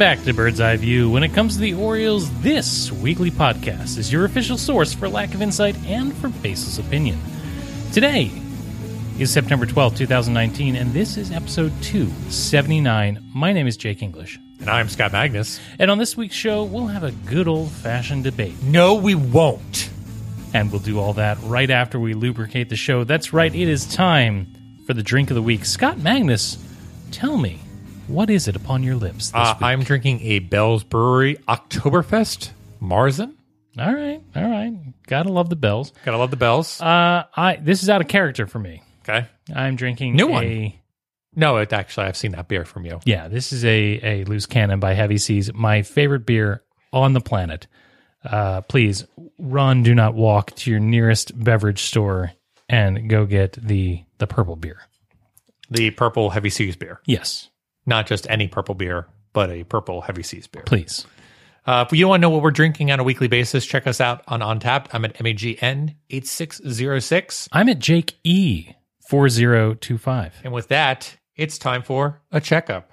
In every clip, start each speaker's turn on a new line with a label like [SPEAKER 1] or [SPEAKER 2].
[SPEAKER 1] Welcome back to Bird's Eye View. When it comes to the Orioles, this weekly podcast is your official source for lack of insight and for baseless opinion. Today is September twelfth, 2019, and this is episode 279. My name is Jake English.
[SPEAKER 2] And I'm Scott Magnus.
[SPEAKER 1] And on this week's show, we'll have a good old fashioned debate.
[SPEAKER 2] No, we won't.
[SPEAKER 1] And we'll do all that right after we lubricate the show. That's right, it is time for the drink of the week. Scott Magnus, tell me, what is it upon your lips
[SPEAKER 2] Uh? I'm drinking a Bell's Brewery Oktoberfest Marzen.
[SPEAKER 1] all right, all right. Gotta love the bells.
[SPEAKER 2] Gotta love the bells.
[SPEAKER 1] Uh, I this is out of character for me.
[SPEAKER 2] okay.
[SPEAKER 1] I'm drinking
[SPEAKER 2] New
[SPEAKER 1] a,
[SPEAKER 2] one. No, it actually, I've seen that beer from you.
[SPEAKER 1] Yeah, this is a a loose cannon by Heavy Seas. My favorite beer on the planet. Uh, please run, do not walk to your nearest beverage store and go get the the purple beer.
[SPEAKER 2] The purple Heavy Seas beer.
[SPEAKER 1] Yes,
[SPEAKER 2] Not just any purple beer, but a purple Heavy Seas beer.
[SPEAKER 1] please.
[SPEAKER 2] Uh, if you want to know what we're drinking on a weekly basis, check us out on Untappd. I'm at MAGN 8606.
[SPEAKER 1] I'm at Jake E four zero two five.
[SPEAKER 2] And with that, it's time for a checkup.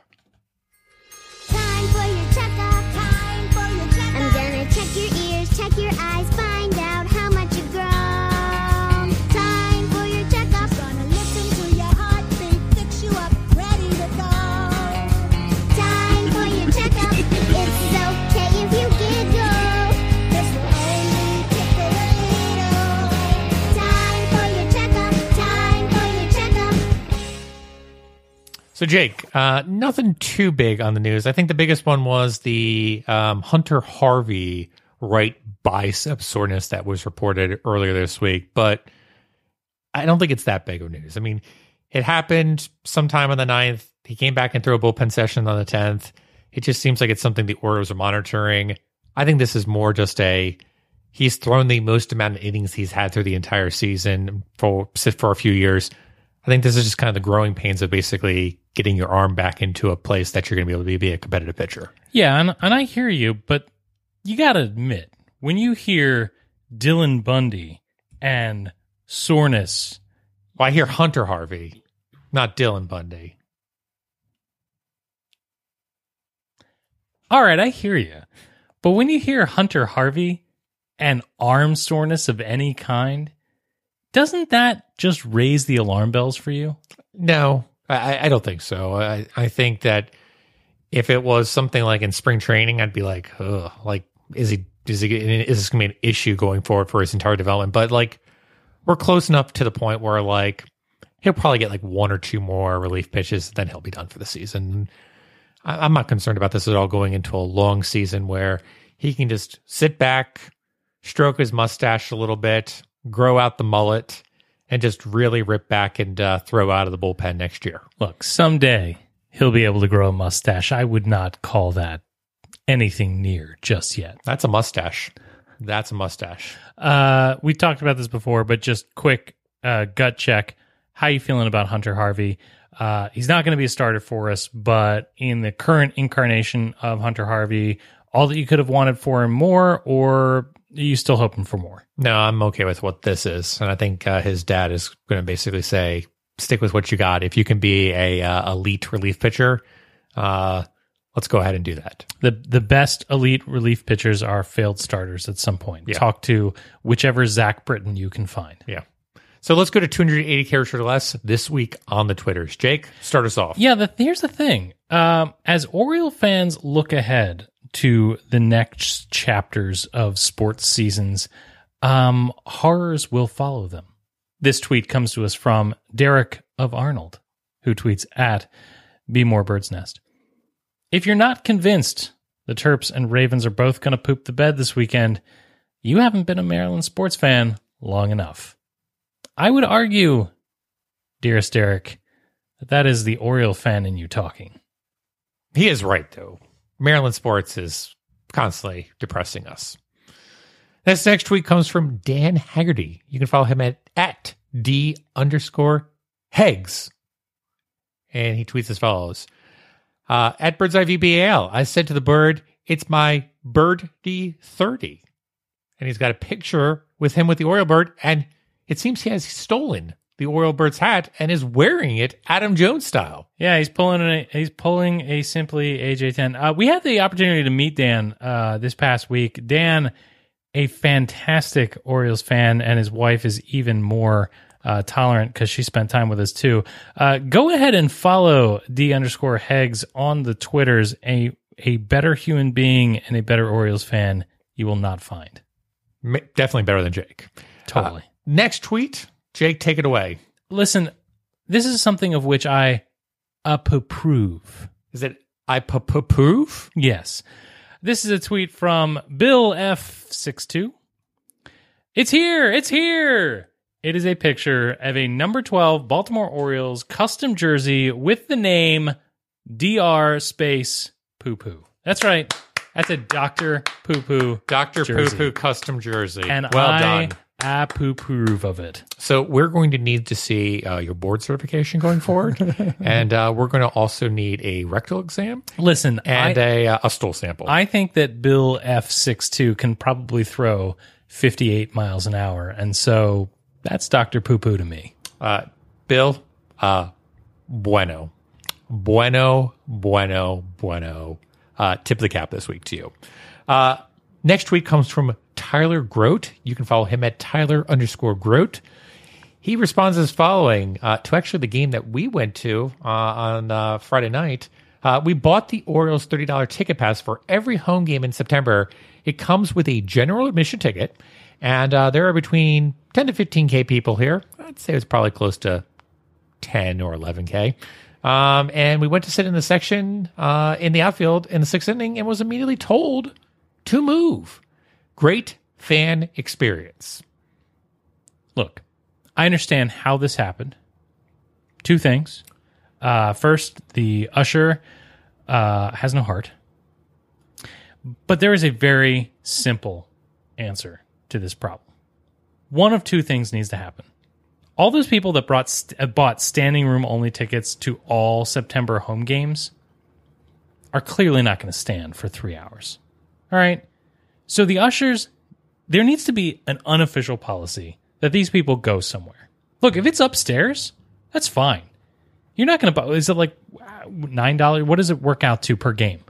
[SPEAKER 2] So, Jake, uh, nothing too big on the news. I think the biggest one was the um, Hunter Harvey right bicep soreness that was reported earlier this week, but I don't think it's that big of news. I mean, it happened sometime on the 9th. He came back and threw a bullpen session on the 10th. It just seems like it's something the Orioles are monitoring. I think this is more just a he's thrown the most amount of innings he's had through the entire season for for a few years. I think this is just kind of the growing pains of basically getting your arm back into a place that you're going to be able to be a competitive pitcher.
[SPEAKER 1] Yeah, and and I hear you, but you got to admit when you hear Dylan Bundy and soreness,
[SPEAKER 2] Well, I hear Hunter Harvey, not Dylan Bundy.
[SPEAKER 1] all right, I hear you. But when you hear Hunter Harvey and arm soreness of any kind, doesn't that just raise the alarm bells for you?
[SPEAKER 2] No, I, I don't think so. I, I think that if it was something like in spring training, I'd be like, Ugh, like is he is he is this to be an issue going forward for his entire development? But like we're close enough to the point where like he'll probably get like one or two more relief pitches, then he'll be done for the season. I, I'm not concerned about this at all going into a long season where he can just sit back, stroke his mustache a little bit, grow out the mullet, and just really rip back and uh, throw out of the bullpen next year.
[SPEAKER 1] Look, someday he'll be able to grow a mustache. I would not call that anything near just yet.
[SPEAKER 2] That's a mustache. That's a mustache.
[SPEAKER 1] Uh, we talked about this before, but just quick uh, gut check. How you feeling about Hunter Harvey? Uh, he's not going to be a starter for us, but in the current incarnation of Hunter Harvey, all that you could have wanted for him more, or you still hoping for more?
[SPEAKER 2] No, I'm okay with what this is, and I think uh, his dad is going to basically say, "Stick with what you got. If you can be a uh, elite relief pitcher, uh, let's go ahead and do that."
[SPEAKER 1] The the best elite relief pitchers are failed starters at some point.
[SPEAKER 2] Yeah.
[SPEAKER 1] Talk to whichever Zach Britton you can find.
[SPEAKER 2] Yeah. So let's go to 280 characters or less this week on the Twitters. Jake, start us off.
[SPEAKER 1] Yeah, the, here's the thing. Um, as Oriole fans look ahead to the next chapters of sports seasons, um, horrors will follow them. This tweet comes to us from Derek of Arnold, who tweets at Be More Bird's Nest. If you're not convinced the Terps and Ravens are both going to poop the bed this weekend, you haven't been a Maryland sports fan long enough. I would argue, dearest Derek, that that is the Oriole fan in you talking.
[SPEAKER 2] He is right, though. Maryland sports is constantly depressing us. This next tweet comes from Dan Haggerty. You can follow him at, at D underscore Hegs. And he tweets as follows uh, At Bird's I said to the bird, it's my birdie 30. And he's got a picture with him with the Oriole bird, and it seems he has stolen the Oriole Birds hat and is wearing it Adam Jones style.
[SPEAKER 1] Yeah, he's pulling a he's pulling a simply AJ10. Uh, we had the opportunity to meet Dan uh, this past week. Dan, a fantastic Orioles fan, and his wife is even more uh, tolerant because she spent time with us too. Uh, go ahead and follow D underscore Hegs on the Twitters. A a better human being and a better Orioles fan you will not find.
[SPEAKER 2] Definitely better than Jake.
[SPEAKER 1] Totally.
[SPEAKER 2] Next tweet, Jake, take it away.
[SPEAKER 1] Listen, this is something of which I approve.
[SPEAKER 2] Is it I p- p- prove?
[SPEAKER 1] Yes. This is a tweet from Bill F62. It's here. It's here. It is a picture of a number 12 Baltimore Orioles custom jersey with the name DR space poo poo. That's right. That's a Dr. Poo Poo.
[SPEAKER 2] Dr. Poo Poo custom jersey.
[SPEAKER 1] And
[SPEAKER 2] well
[SPEAKER 1] I
[SPEAKER 2] done.
[SPEAKER 1] Approve of it.
[SPEAKER 2] So we're going to need to see uh, your board certification going forward, and uh, we're going to also need a rectal exam
[SPEAKER 1] Listen,
[SPEAKER 2] and
[SPEAKER 1] I,
[SPEAKER 2] a, uh, a stool sample.
[SPEAKER 1] I think that Bill F62 can probably throw 58 miles an hour. And so that's Dr. Poo Poo to me.
[SPEAKER 2] Uh, Bill, uh, bueno, bueno, bueno, bueno. Uh, tip of the cap this week to you. Next tweet comes from Tyler Grote. You can follow him at Tyler underscore Grote. He responds as following uh, to actually the game that we went to uh, on uh, Friday night. Uh, we bought the Orioles $30 ticket pass for every home game in September. It comes with a general admission ticket, and uh, there are between 10 to 15K people here. I'd say it's probably close to 10 or 11K. Um, and we went to sit in the section uh, in the outfield in the sixth inning and was immediately told to move. Great fan experience.
[SPEAKER 1] Look, I understand how this happened. Two things. Uh, first, the usher uh, has no heart. But there is a very simple answer to this problem. One of two things needs to happen. All those people that brought st- uh, bought standing room only tickets to all September home games are clearly not going to stand for three hours. All right. So the ushers, there needs to be an unofficial policy that these people go somewhere. Look, if it's upstairs, that's fine. You're not going to buy. Is it like nine dollars? What does it work out to per game?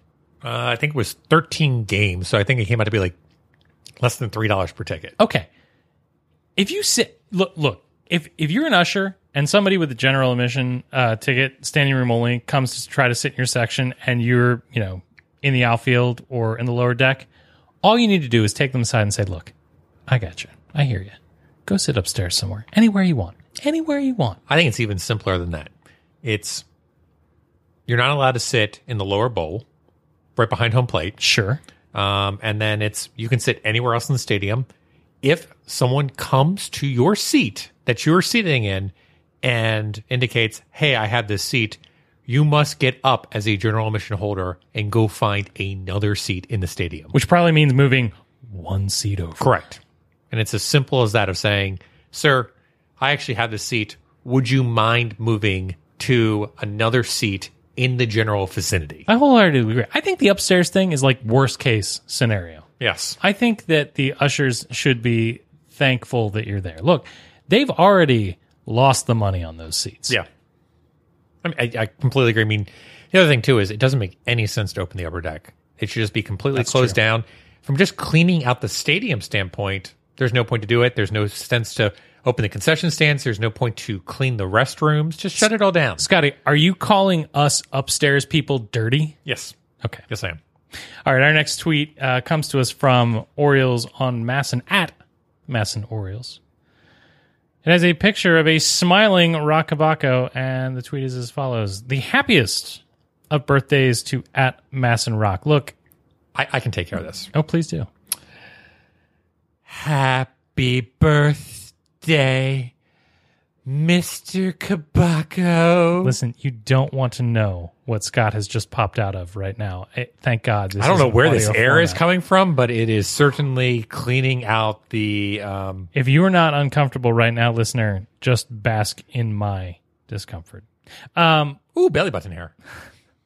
[SPEAKER 2] Uh, I think it was 13 games, so I think it came out to be like less than $3 per ticket.
[SPEAKER 1] Okay. If you sit, look, look. If if you're an usher and somebody with a general admission uh, ticket, standing room only, comes to try to sit in your section, and you're you know in the outfield or in the lower deck, all you need to do is take them aside and say, "Look, I got you. I hear you. Go sit upstairs somewhere, anywhere you want, anywhere you want."
[SPEAKER 2] I think it's even simpler than that. It's you're not allowed to sit in the lower bowl right behind home plate.
[SPEAKER 1] Sure.
[SPEAKER 2] Um, and then it's you can sit anywhere else in the stadium. If someone comes to your seat that you're sitting in and indicates, "Hey, I have this seat," you must get up as a general admission holder and go find another seat in the stadium.
[SPEAKER 1] Which probably means moving one seat over.
[SPEAKER 2] Correct. And it's as simple as that of saying, "Sir, I actually have this seat. Would you mind moving to another seat in the general vicinity?"
[SPEAKER 1] I wholeheartedly agree. I think the upstairs thing is like worst case scenario.
[SPEAKER 2] Yes.
[SPEAKER 1] I think that the ushers should be thankful that you're there. Look, they've already lost the money on those seats.
[SPEAKER 2] Yeah. I, mean, I, I completely agree. I mean, the other thing too is it doesn't make any sense to open the upper deck. It should just be completely
[SPEAKER 1] That's
[SPEAKER 2] closed
[SPEAKER 1] true.
[SPEAKER 2] down. From just cleaning out the stadium standpoint, there's no point to do it. There's no sense to open the concession stands. There's no point to clean the restrooms. Just shut it all down.
[SPEAKER 1] Scotty, are you calling us upstairs people dirty?
[SPEAKER 2] Yes.
[SPEAKER 1] Okay.
[SPEAKER 2] Yes, I am.
[SPEAKER 1] All right. Our next tweet uh, comes to us from Orioles on MASN at MASN Orioles. It has a picture of a smiling Roch Kubatko, and the tweet is as follows: "The happiest of birthdays to at MASN Roch." Look,
[SPEAKER 2] I, I can take care of this.
[SPEAKER 1] oh please do.
[SPEAKER 2] Happy birthday, Mr. Kubatko.
[SPEAKER 1] Listen, you don't want to know what Scott has just popped out of right now. Eh, thank God. This
[SPEAKER 2] I don't know where this air is coming from, but it is certainly cleaning out the. Um,
[SPEAKER 1] If you are not uncomfortable right now, listener, just bask in my discomfort. Um,
[SPEAKER 2] ooh, belly button hair.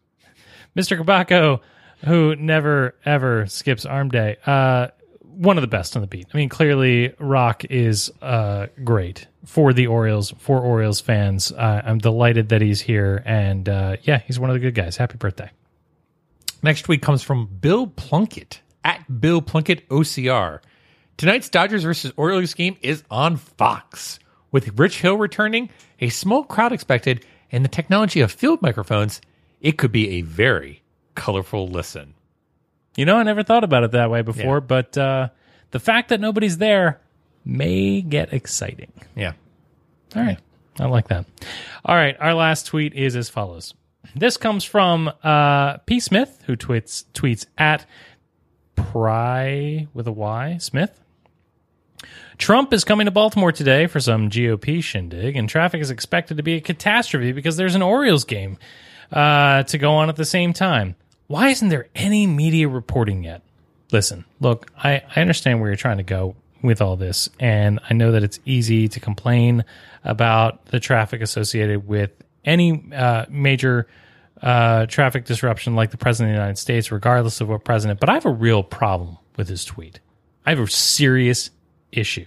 [SPEAKER 1] Mr. Kubatko, who never ever skips arm day, uh, one of the best on the beat. I mean, clearly Roch is uh, great for the Orioles, for Orioles fans. Uh, I'm delighted that he's here, and uh, yeah, he's one of the good guys. Happy birthday!
[SPEAKER 2] Next week comes from Bill Plunkett at Bill Plunkett OCR. Tonight's Dodgers versus Orioles game is on Fox. With Rich Hill returning, a small crowd expected, and the technology of field microphones, it could be a very colorful listen.
[SPEAKER 1] You know, I never thought about it that way before,
[SPEAKER 2] Yeah.
[SPEAKER 1] but uh, the fact that nobody's there may get exciting.
[SPEAKER 2] Yeah.
[SPEAKER 1] All right. I like that. All right. Our last tweet is as follows. This comes from uh, P. Smith, who tweets tweets at Pry with a Y Smith. Trump is coming to Baltimore today for some GOP shindig, and traffic is expected to be a catastrophe because there's an Orioles game uh, to go on at the same time. Why isn't there any media reporting yet? Listen, look, I, I understand where you're trying to go with all this, and I know that it's easy to complain about the traffic associated with any uh, major uh, traffic disruption like the president of the United States, regardless of what president. But I have a real problem with his tweet. I have a serious issue.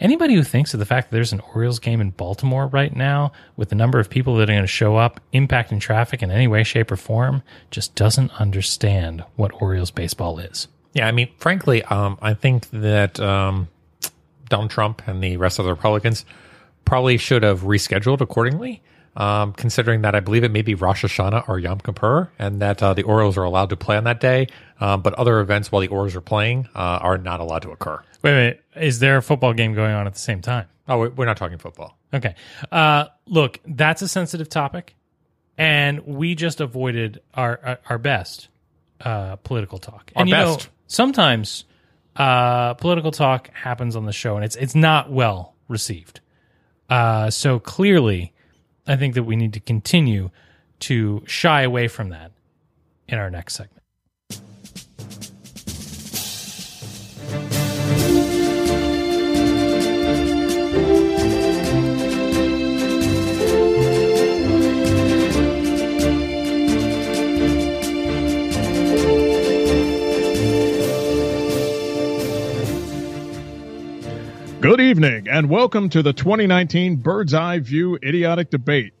[SPEAKER 1] Anybody who thinks that the fact that there's an Orioles game in Baltimore right now, with the number of people that are going to show up, impacting traffic in any way, shape, or form, just doesn't understand what Orioles baseball is.
[SPEAKER 2] Yeah, I mean, frankly, um, I think that um, Donald Trump and the rest of the Republicans probably should have rescheduled accordingly, um, considering that I believe it may be Rosh Hashanah or Yom Kippur, and that uh, the Orioles are allowed to play on that day, um, but other events while the Orioles are playing uh, are not allowed to occur.
[SPEAKER 1] Wait a minute. Is there a football game going on at the same time?
[SPEAKER 2] Oh, we- we're not talking football.
[SPEAKER 1] Okay. Uh, look, that's a sensitive topic, and we just avoided our our, our best uh, political talk.
[SPEAKER 2] Our
[SPEAKER 1] and you know,
[SPEAKER 2] best.
[SPEAKER 1] sometimes uh, political talk happens on the show, and it's it's not well received. Uh, so clearly, I think that we need to continue to shy away from that in our next segment.
[SPEAKER 3] Good evening, and welcome to the 2019 Bird's Eye View Idiotic Debate.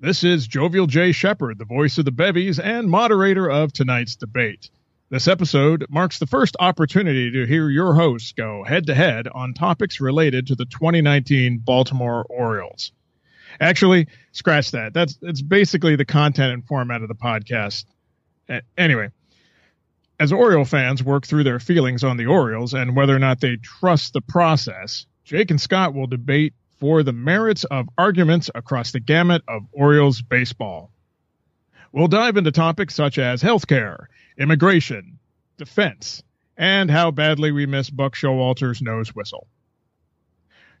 [SPEAKER 3] This is Jovial J. Shepard, the voice of the Bevies and moderator of tonight's debate. This episode marks the first opportunity to hear your hosts go head to head on topics related to the 2019 Baltimore Orioles. Actually, scratch that. That's it's basically the content and format of the podcast. Anyway, as Oriole fans work through their feelings on the Orioles and whether or not they trust the process, Jake and Scott will debate for the merits of arguments across the gamut of Orioles baseball. We'll dive into topics such as healthcare, immigration, defense, and how badly we miss Buck Showalter's nose whistle.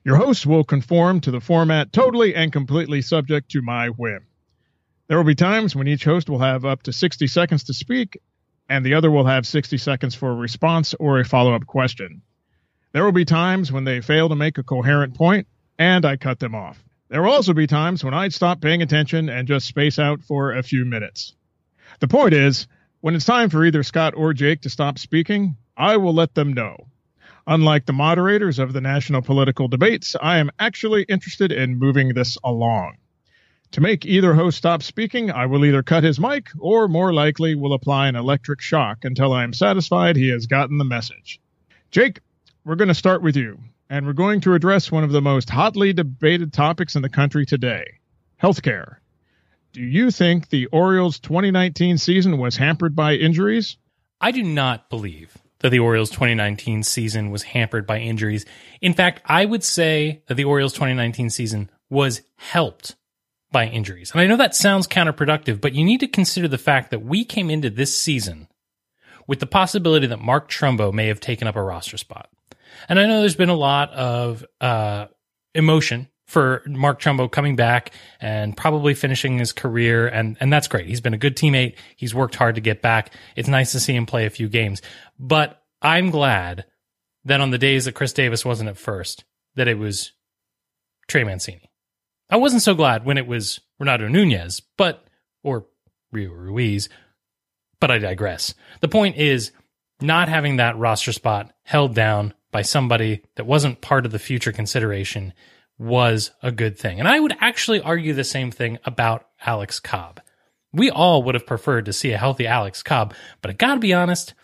[SPEAKER 3] Your hosts will conform to the format totally and completely subject to my whim. There will be times when each host will have up to 60 seconds to speak and the other will have 60 seconds for a response or a follow up question. There will be times when they fail to make a coherent point, and I cut them off. There will also be times when I'd stop paying attention and just space out for a few minutes. The point is, when it's time for either Scott or Jake to stop speaking, I will let them know. Unlike the moderators of the national political debates, I am actually interested in moving this along. To make either host stop speaking, I will either cut his mic or more likely will apply an electric shock until I am satisfied he has gotten the message. Jake, we're going to start with you, and we're going to address one of the most hotly debated topics in the country today healthcare. Do you think the Orioles' 2019 season was hampered by injuries?
[SPEAKER 1] I do not believe that the Orioles 2019 season was hampered by injuries. In fact, I would say that the Orioles 2019 season was helped by injuries. And I know that sounds counterproductive, but you need to consider the fact that we came into this season with the possibility that Mark Trumbo may have taken up a roster spot. And I know there's been a lot of uh, emotion for Mark Trumbo coming back and probably finishing his career, and and that's great. He's been a good teammate. He's worked hard to get back. It's nice to see him play a few games. But I'm glad that on the days that Chris Davis wasn't at first, that it was Trey Mancini. I wasn't so glad when it was Renato Nunez, but or Rio Ruiz, but I digress. The point is not having that roster spot held down by somebody that wasn't part of the future consideration was a good thing. And I would actually argue the same thing about Alex Cobb. We all would have preferred to see a healthy Alex Cobb, but I gotta be honest,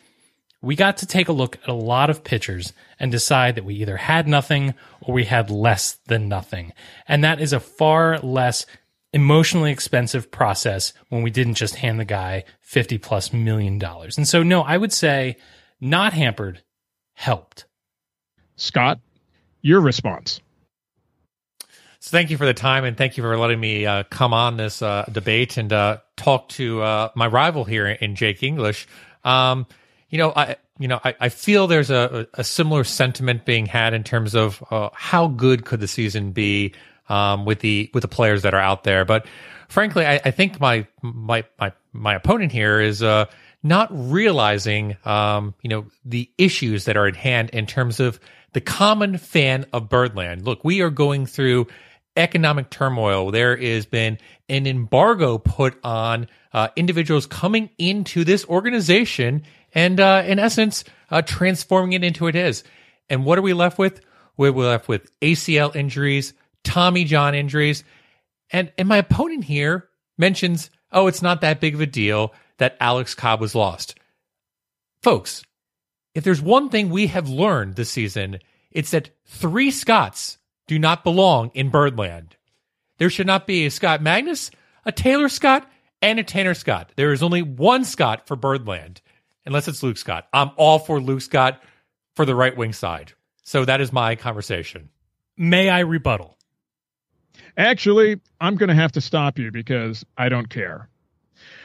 [SPEAKER 1] we got to take a look at a lot of pitchers and decide that we either had nothing or we had less than nothing. And that is a far less emotionally expensive process when we didn't just hand the guy 50 plus million dollars. And so, no, I would say not hampered helped.
[SPEAKER 3] Scott, your response.
[SPEAKER 2] So thank you for the time and thank you for letting me uh, come on this uh, debate and uh, talk to uh, my rival here in Jake English. Um, you know, I you know I, I feel there's a, a similar sentiment being had in terms of uh, how good could the season be um, with the with the players that are out there. But frankly, I, I think my my my my opponent here is uh, not realizing um, you know the issues that are at hand in terms of the common fan of Birdland. Look, we are going through economic turmoil. There has been an embargo put on uh, individuals coming into this organization and, uh, in essence, uh, transforming it into it is. And what are we left with? We're left with ACL injuries, Tommy John injuries. And, and my opponent here mentions, oh, it's not that big of a deal that Alex Cobb was lost. Folks, if there's one thing we have learned this season, it's that three Scotts do not belong in Birdland. There should not be a Scott Magnus, a Taylor Scott, and a Tanner Scott. There is only one Scott for Birdland, unless it's Luke Scott. I'm all for Luke Scott for the right wing side. So that is my conversation.
[SPEAKER 1] May I rebuttal?
[SPEAKER 3] Actually, I'm going to have to stop you because I don't care.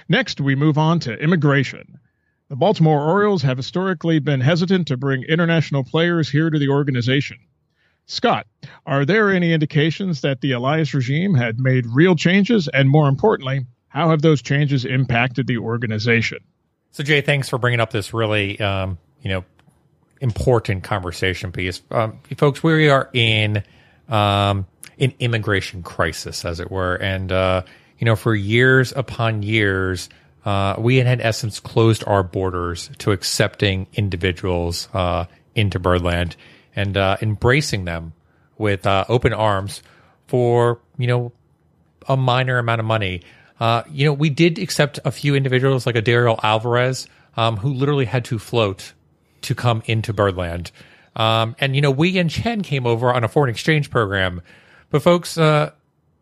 [SPEAKER 3] Next, we move on to immigration. The Baltimore Orioles have historically been hesitant to bring international players here to the organization. Scott, are there any indications that the Elias regime had made real changes? And more importantly, how have those changes impacted the organization?
[SPEAKER 2] So, Jay, thanks for bringing up this really, um, you know, important conversation piece. Um, folks, we are in um, an immigration crisis, as it were. And, uh, you know, for years upon years, uh, we had, in essence, closed our borders to accepting individuals uh, into Birdland and uh, embracing them with uh, open arms for you know a minor amount of money. Uh, you know, we did accept a few individuals like a Dario Alvarez um, who literally had to float to come into Birdland. Um, and you know, we and Chen came over on a foreign exchange program. But folks, uh,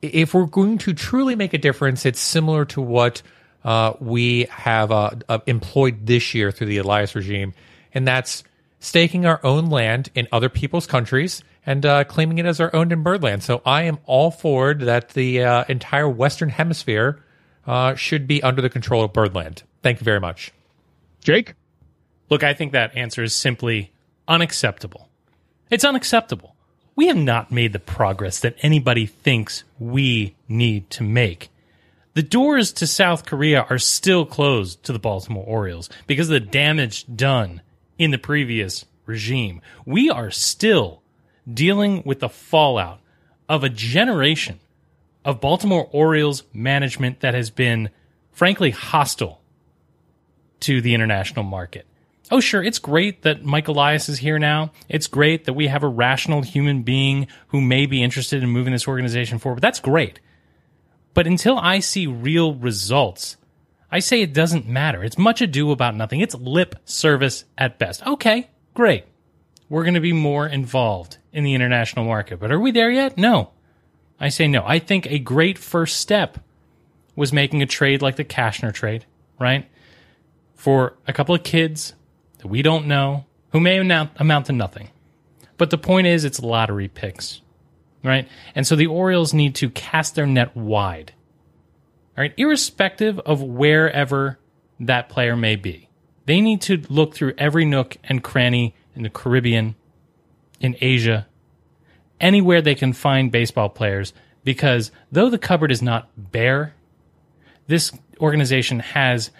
[SPEAKER 2] if we're going to truly make a difference, it's similar to what uh, we have uh, uh, employed this year through the Elias regime, and that's staking our own land in other people's countries and uh, claiming it as our own in Birdland. So I am all for that the uh, entire Western Hemisphere uh, should be under the control of Birdland. Thank you very much.
[SPEAKER 3] Jake?
[SPEAKER 1] Look, I think that answer is simply unacceptable. It's unacceptable. We have not made the progress that anybody thinks we need to make. The doors to South Korea are still closed to the Baltimore Orioles because of the damage done in the previous regime. We are still dealing with the fallout of a generation of Baltimore Orioles management that has been, frankly, hostile to the international market. Oh, sure, it's great that Mike Elias is here now. It's great that we have a rational human being who may be interested in moving this organization forward. That's great. But until I see real results, I say it doesn't matter. It's much ado about nothing. It's lip service at best. Okay, great. We're going to be more involved in the international market. But are we there yet? No. I say no. I think a great first step was making a trade like the Cashner trade, right? For a couple of kids that we don't know who may amount, to nothing. But the point is, it's lottery picks, right? And so the Orioles need to cast their net wide all right, irrespective of wherever that player may be. They need to look through every nook and cranny in the Caribbean, in Asia, anywhere they can find baseball players, because though the cupboard is not bare, this organization has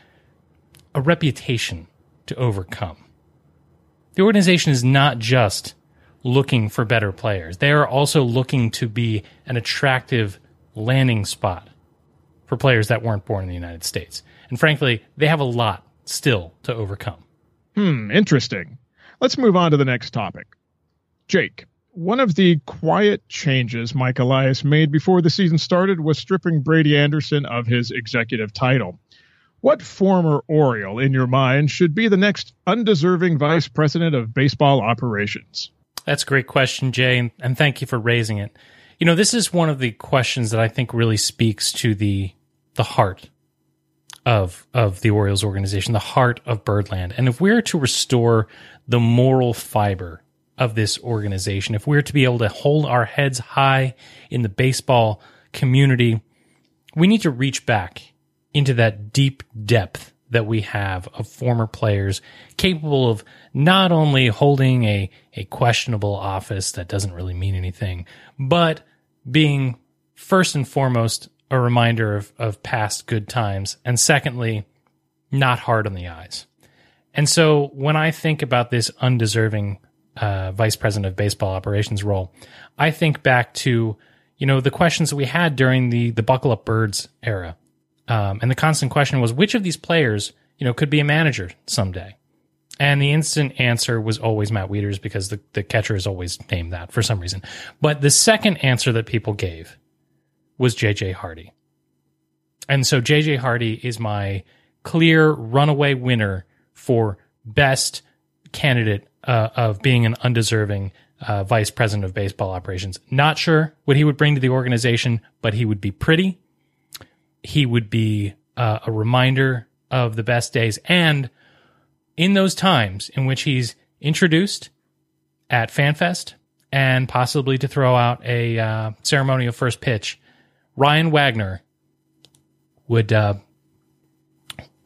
[SPEAKER 1] a reputation to overcome. The organization is not just looking for better players, they are also looking to be an attractive landing spot for players that weren't born in the United States. And frankly, they have a lot still to overcome.
[SPEAKER 3] Hmm, interesting. Let's move on to the next topic. Jake, one of the quiet changes Mike Elias made before the season started was stripping Brady Anderson of his executive title. What former Oriole, in your mind, should be the next undeserving vice president of baseball operations?
[SPEAKER 1] That's a great question, Jay, and- thank you for raising it. You know, this is one of the questions that I think really speaks to the the heart of of the Orioles organization, the heart of Birdland. And if we're to restore the moral fiber of this organization, if we're to be able to hold our heads high in the baseball community, we need to reach back into that deep depth that we have of former players capable of not only holding a, a questionable office that doesn't really mean anything, but being first and foremost a reminder of, of past good times. And secondly, not hard on the eyes. And so when I think about this undeserving uh, vice president of baseball operations role, I think back to, you know, the questions that we had during the, the buckle up birds era. Um, and the constant question was which of these players, you know, could be a manager someday? And the instant answer was always Matt Wieters because the, the catcher is always named that for some reason. But the second answer that people gave was JJ Hardy. And so JJ Hardy is my clear runaway winner for best candidate uh, of being an undeserving uh, vice president of baseball operations. Not sure what he would bring to the organization, but he would be pretty. He would be uh, a reminder of the best days. And in those times in which he's introduced at FanFest and possibly to throw out a uh, ceremonial first pitch, Ryan Wagner would uh,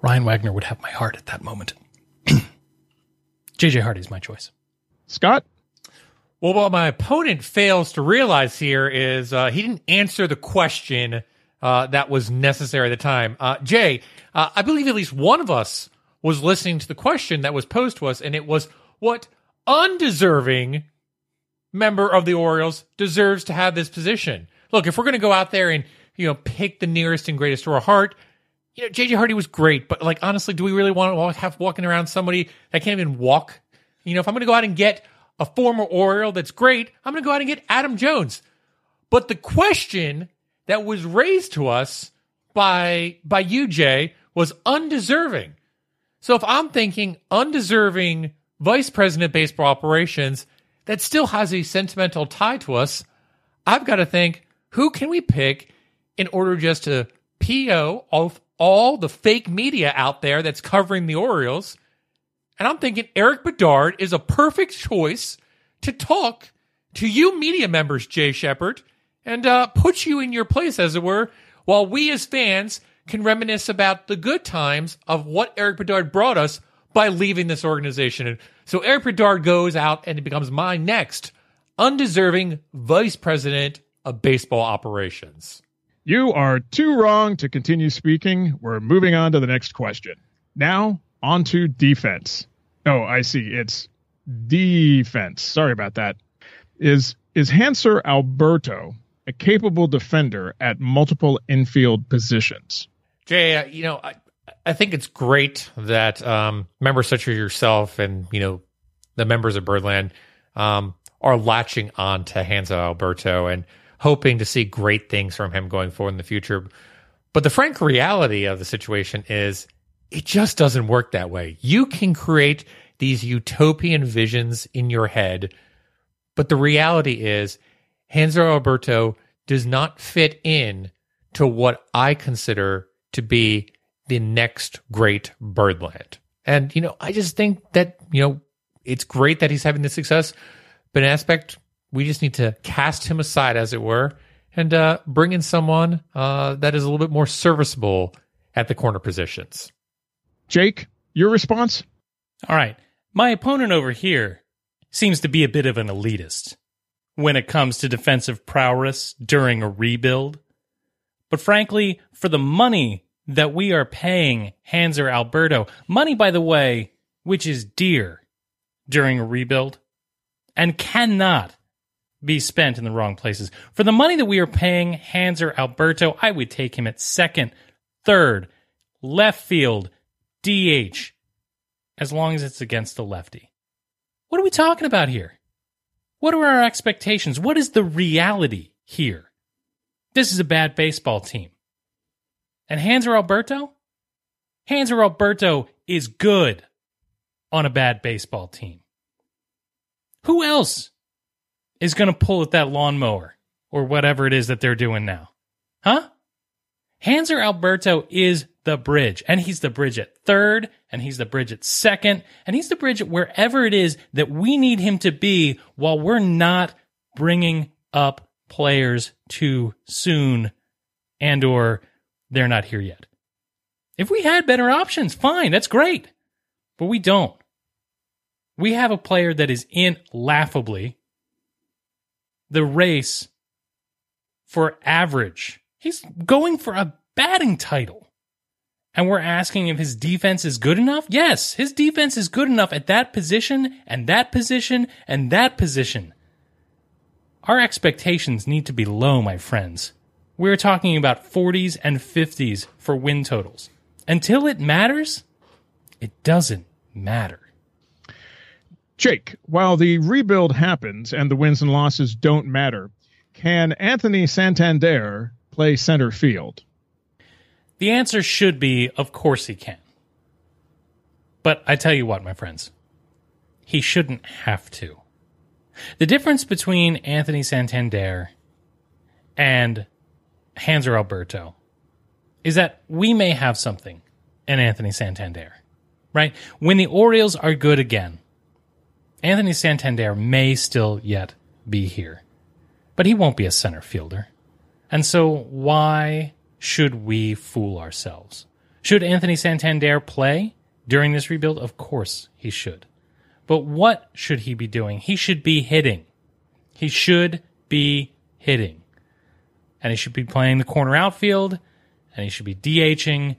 [SPEAKER 1] Ryan Wagner would have my heart at that moment. JJ Hardy's my choice.
[SPEAKER 3] Scott?
[SPEAKER 2] Well, what my opponent fails to realize here is uh, he didn't answer the question uh, that was necessary at the time. Uh, Jay, uh, I believe at least one of us was listening to the question that was posed to us, and it was what undeserving member of the Orioles deserves to have this position. Look, if we're going to go out there and you know pick the nearest and greatest to our heart, you know JJ Hardy was great, but like honestly, do we really want to have walking around somebody that can't even walk? You know, if I'm going to go out and get a former Oriole that's great, I'm going to go out and get Adam Jones. But the question that was raised to us by by you, Jay, was undeserving. So if I'm thinking undeserving vice president baseball operations that still has a sentimental tie to us, I've got to think who can we pick in order just to PO off all the fake media out there that's covering the Orioles. And I'm thinking Erik Bedard is a perfect choice to talk to you media members, Jay Shepard, and uh, put you in your place, as it were, while we as fans can reminisce about the good times of what Erik Bedard brought us by leaving this organization. And so Erik Bedard goes out and becomes my next undeserving vice president of baseball operations.
[SPEAKER 3] You are too wrong to continue speaking. We're moving on to the next question. Now, on to defense. Oh, I see. It's defense. Sorry about that. Is is Hanser Alberto a capable defender at multiple infield positions?
[SPEAKER 2] Jay, uh, you know, I, I think it's great that um, members such as yourself and, you know, the members of Birdland um, are latching on to Hanser Alberto and hoping to see great things from him going forward in the future. But the frank reality of the situation is it just doesn't work that way. You can create these utopian visions in your head, but the reality is Hanser Alberto does not fit in to what I consider to be the next great Birdland. And, you know, I just think that, you know, it's great that he's having this success, but in aspect, we just need to cast him aside, as it were, and uh, bring in someone uh, that is a little bit more serviceable at the corner positions.
[SPEAKER 3] Jake, your response?
[SPEAKER 1] All right. My opponent over here seems to be a bit of an elitist when it comes to defensive prowess during a rebuild. But frankly, for the money that we are paying Hanser Alberto, money, by the way, which is dear during a rebuild and cannot be spent in the wrong places. For the money that we are paying Hanser Alberto, I would take him at second, third, left field, DH, as long as it's against a lefty. What are we talking about here? What are our expectations? What is the reality here? This is a bad baseball team. And Hanser Alberto? Hanser Alberto is good on a bad baseball team. Who else is going to pull at that lawnmower or whatever it is that they're doing now? Huh? Hanser Alberto is the bridge, and he's the bridge at third, and he's the bridge at second, and he's the bridge wherever it is that we need him to be while we're not bringing up players too soon and or they're not here yet. If we had better options, fine, that's great. But we don't. We have a player that is in laughably the race for average. He's going for a batting title. And we're asking if his defense is good enough? Yes, his defense is good enough at that position and that position and that position. Our expectations need to be low, my friends. We're talking about 40s and 50s for win totals. Until it matters, it doesn't matter.
[SPEAKER 3] Jake, while the rebuild happens and the wins and losses don't matter, can Anthony Santander play center field?
[SPEAKER 1] The answer should be of course he can. But I tell you what, my friends, he shouldn't have to. The difference between Anthony Santander and Hanser Alberto is that we may have something in Anthony Santander, right? When the Orioles are good again, Anthony Santander may still yet be here, but he won't be a center fielder. And so why should we fool ourselves? Should Anthony Santander play during this rebuild? Of course he should. But what should he be doing? He should be hitting. He should be hitting. And he should be playing the corner outfield, and he should be DHing,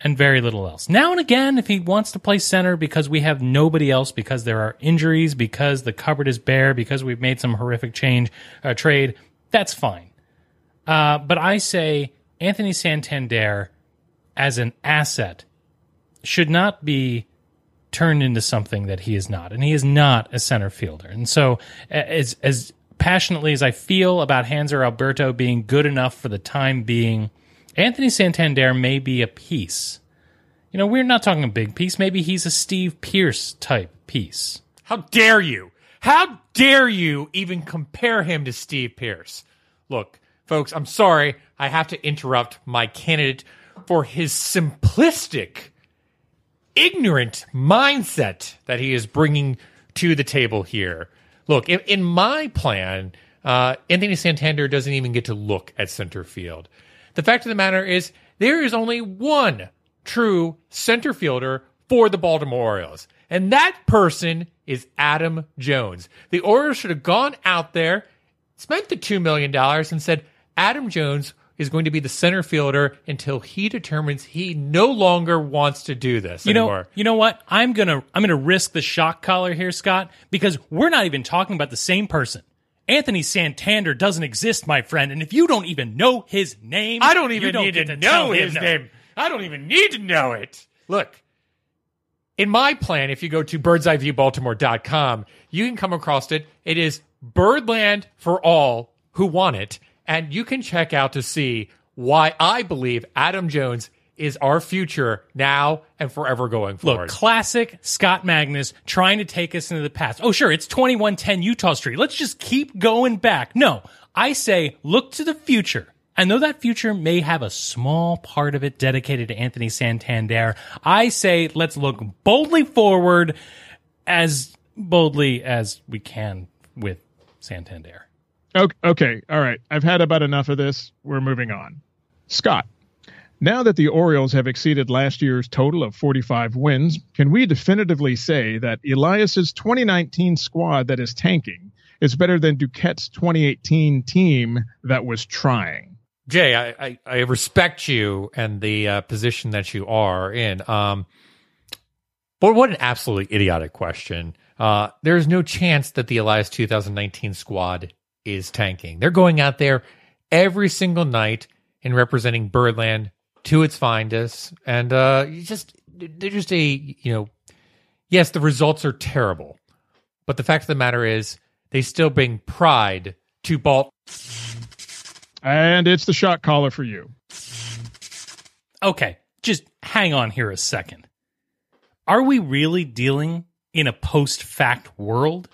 [SPEAKER 1] and very little else. Now and again, if he wants to play center because we have nobody else, because there are injuries, because the cupboard is bare, because we've made some horrific change, uh, trade, that's fine. Uh, but I say Anthony Santander as an asset should not be turned into something that he is not, and he is not a center fielder. And so, as as passionately as I feel about Hanser Alberto being good enough for the time being, Anthony Santander may be a piece. You know, we're not talking a big piece. Maybe he's a Steve Pearce type piece.
[SPEAKER 2] How dare you? How dare you even compare him to Steve Pearce? Look, folks, I'm sorry. I have to interrupt my candidate for his simplistic, ignorant mindset that he is bringing to the table here. Look, in, in my plan, uh, Anthony Santander doesn't even get to look at center field. The fact of the matter is, there is only one true center fielder for the Baltimore Orioles, and that person is Adam Jones. The Orioles should have gone out there, spent the $2 million, and said, Adam Jones is going to be the center fielder until he determines he no longer wants to do this
[SPEAKER 1] You
[SPEAKER 2] anymore.
[SPEAKER 1] know, you know what? I'm gonna I'm gonna risk the shock collar here, Scott, because we're not even talking about the same person. Anthony Santander doesn't exist, my friend, and if you don't even know his name,
[SPEAKER 2] I don't
[SPEAKER 1] you
[SPEAKER 2] even
[SPEAKER 1] don't
[SPEAKER 2] need
[SPEAKER 1] get
[SPEAKER 2] to,
[SPEAKER 1] tell
[SPEAKER 2] know
[SPEAKER 1] him
[SPEAKER 2] his
[SPEAKER 1] no.
[SPEAKER 2] name. I don't even need to know it. Look, in my plan, if you go to birdseyeviewbaltimore.com, you can come across it. It is Birdland for all who want it. And you can check out to see why I believe Adam Jones is our future now and forever going forward.
[SPEAKER 1] Look, classic Scott Magnus trying to take us into the past. Oh, sure, it's 2110 Utah Street. Let's just keep going back. No, I say look to the future. And though that future may have a small part of it dedicated to Anthony Santander, I say let's look boldly forward as boldly as we can with Santander.
[SPEAKER 3] Okay, okay, all right. I've had about enough of this. We're moving on. Scott, now that the Orioles have exceeded last year's total of 45 wins, can we definitively say that Elias's 2019 squad that is tanking is better than Duquette's 2018 team that was trying?
[SPEAKER 2] Jay, I, I, I respect you and the uh, position that you are in. Um, but what an absolutely idiotic question. Uh, there's no chance that the Elias 2019 squad is tanking. They're going out there every single night and representing Birdland to its finest. And uh, you just they're just a you know yes, the results are terrible, but the fact of the matter is they still bring pride to Balt.
[SPEAKER 3] And it's the shot caller for you.
[SPEAKER 1] Okay, just hang on here a second. Are we really dealing in a post fact world?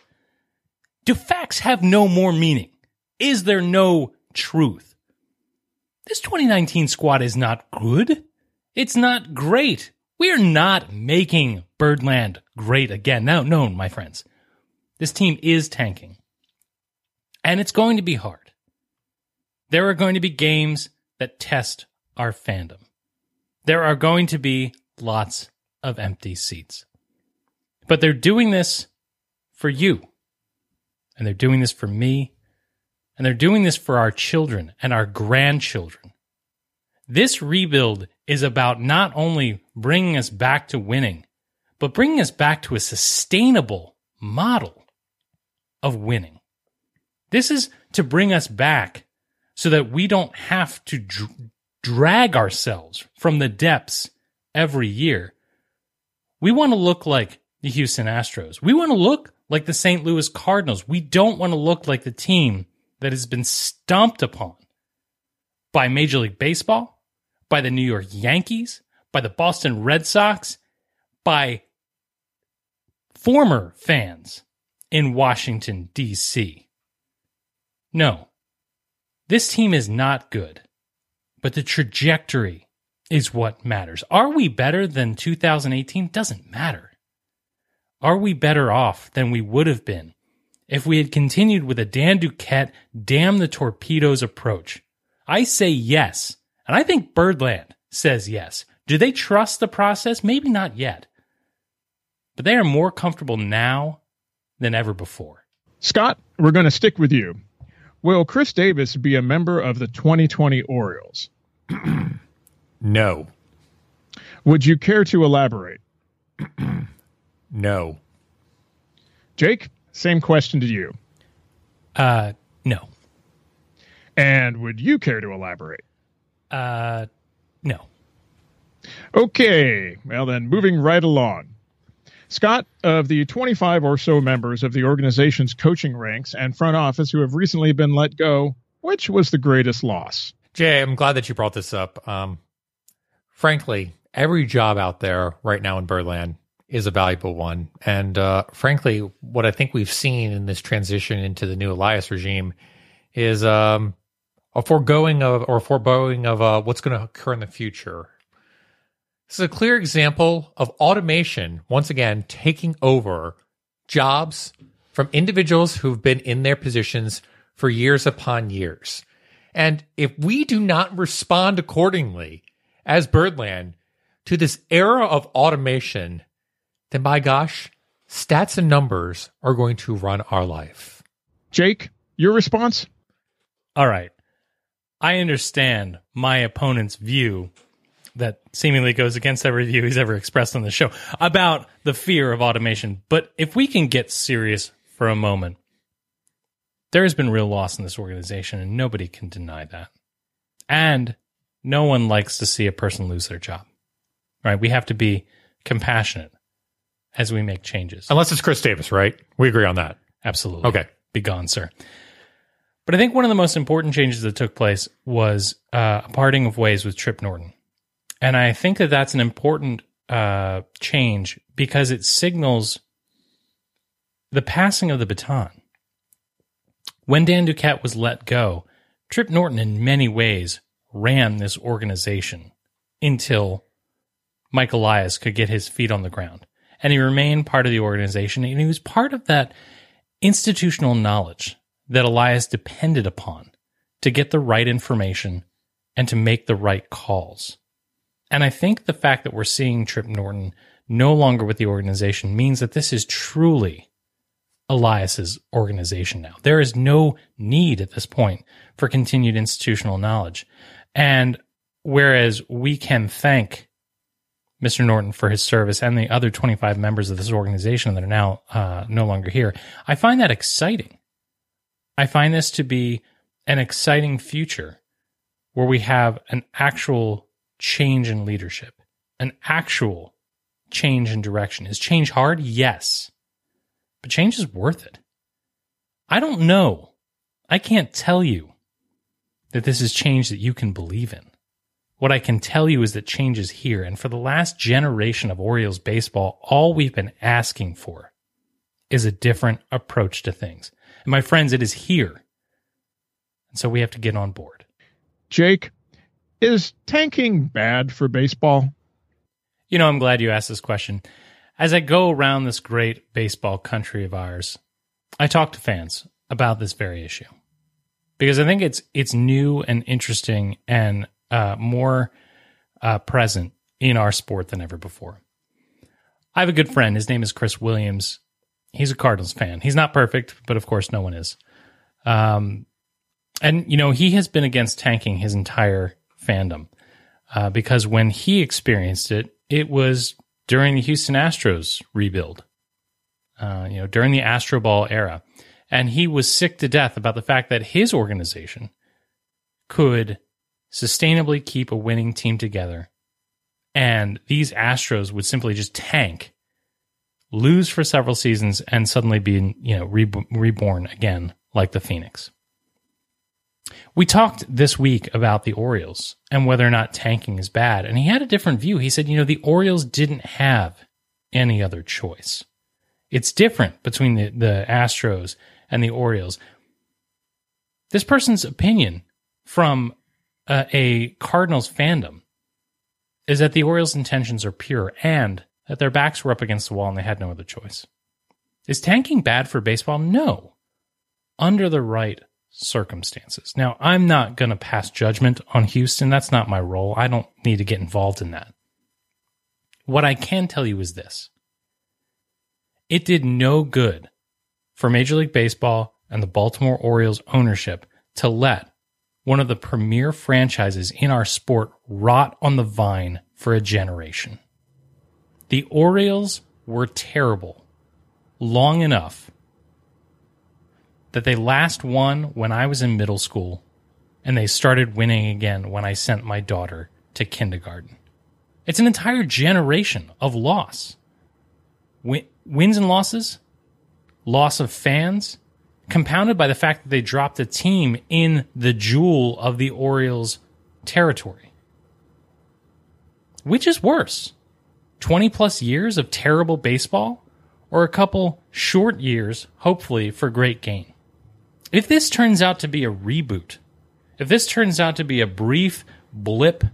[SPEAKER 1] Do facts have no more meaning? Is there no truth? This 2019 squad is not good. It's not great. We are not making Birdland great again. Now, no, my friends. This team is tanking. And it's going to be hard. There are going to be games that test our fandom. There are going to be lots of empty seats. But they're doing this for you. And they're doing this for me. And they're doing this for our children and our grandchildren. This rebuild is about not only bringing us back to winning, but bringing us back to a sustainable model of winning. This is to bring us back so that we don't have to dr- drag ourselves from the depths every year. We want to look like the Houston Astros. We want to look like the St. Louis Cardinals. We don't want to look like the team that has been stomped upon by Major League Baseball, by the New York Yankees, by the Boston Red Sox, by former fans in Washington, D.C. No, this team is not good, but the trajectory is what matters. Are we better than 2018? Doesn't matter. Are we better off than we would have been if we had continued with a Dan Duquette damn the torpedoes approach? I say yes. And I think Birdland says yes. Do they trust the process? Maybe not yet. But they are more comfortable now than ever before.
[SPEAKER 3] Scott, we're going to stick with you. Will Chris Davis be a member of the 2020 Orioles?
[SPEAKER 2] No,
[SPEAKER 3] Would you care to elaborate?
[SPEAKER 2] no,
[SPEAKER 3] Jake, same question to you.
[SPEAKER 1] Uh, no.
[SPEAKER 3] And would you care to elaborate?
[SPEAKER 1] Uh, no.
[SPEAKER 3] Okay, well then, moving right along. Scott, of the 25 or so members of the organization's coaching ranks and front office who have recently been let go, which was the greatest loss?
[SPEAKER 2] Jay, I'm glad that you brought this up. Um, frankly, every job out there right now in Birdland is a valuable one. And uh, frankly, what I think we've seen in this transition into the new Elias regime is um, a foregoing of or foreboding of uh, what's going to occur in the future. This is a clear example of automation, once again, taking over jobs from individuals who've been in their positions for years upon years. And if we do not respond accordingly as Birdland to this era of automation, then by gosh, stats and numbers are going to run our life.
[SPEAKER 3] Jake, your response?
[SPEAKER 1] All right. I understand my opponent's view that seemingly goes against every view he's ever expressed on the show about the fear of automation. But if we can get serious for a moment, there has been real loss in this organization, and nobody can deny that. And no one likes to see a person lose their job, right? We have to be compassionate as we make changes.
[SPEAKER 2] Unless it's Chris Davis, right? We agree on that.
[SPEAKER 1] Absolutely.
[SPEAKER 2] Okay.
[SPEAKER 1] Be gone, sir. But I think one of the most important changes that took place was uh, a parting of ways with Tripp Norton. And I think that that's an important uh, change because it signals the passing of the baton. When Dan Duquette was let go, Tripp Norton, in many ways, ran this organization until Mike Elias could get his feet on the ground. And he remained part of the organization, and he was part of that institutional knowledge that Elias depended upon to get the right information and to make the right calls. And I think the fact that we're seeing Tripp Norton no longer with the organization means that this is truly Elias's organization now. There is no need at this point for continued institutional knowledge. And whereas we can thank Mr. Norton for his service and the other 25 members of this organization that are now uh, no longer here, I find that exciting. I find this to be an exciting future where we have an actual change in leadership, an actual change in direction. Is change hard? Yes. But change is worth it. I don't know. I can't tell you that this is change that you can believe in. What I can tell you is that change is here. And for the last generation of Orioles baseball, all we've been asking for is a different approach to things. And my friends, it is here. And so we have to get on board.
[SPEAKER 3] Jake, is tanking bad for baseball?
[SPEAKER 1] You know, I'm glad you asked this question. As I go around this great baseball country of ours, I talk to fans about this very issue because I think it's it's new and interesting and uh, more uh, present in our sport than ever before. I have a good friend. His name is Chris Williams. He's a Cardinals fan. He's not perfect, but of course, no one is. Um, and you know, he has been against tanking his entire fandom uh, because when he experienced it, it was during the Houston Astros rebuild. Uh, you know, during the Astro Ball era, and he was sick to death about the fact that his organization could sustainably keep a winning team together, and these Astros would simply just tank, lose for several seasons, and suddenly be you know re- reborn again like the Phoenix. We talked this week about the Orioles and whether or not tanking is bad, and he had a different view. He said, you know, the Orioles didn't have any other choice. It's different between the, the Astros and the Orioles. This person's opinion from uh, a Cardinals fandom is that the Orioles' intentions are pure and that their backs were up against the wall and they had no other choice. Is tanking bad for baseball? No. Under the right circumstances. Now, I'm not going to pass judgment on Houston. That's not my role. I don't need to get involved in that. What I can tell you is this it did no good for Major League Baseball and the Baltimore Orioles ownership to let one of the premier franchises in our sport rot on the vine for a generation. The Orioles were terrible long enough that they last won when I was in middle school and they started winning again when I sent my daughter to kindergarten. It's an entire generation of loss. Win- wins and losses, loss of fans, compounded by the fact that they dropped a team in the jewel of the Orioles territory. Which is worse? 20 plus years of terrible baseball or a couple short years, hopefully, for great gain? If this turns out to be a reboot, if this turns out to be a brief blip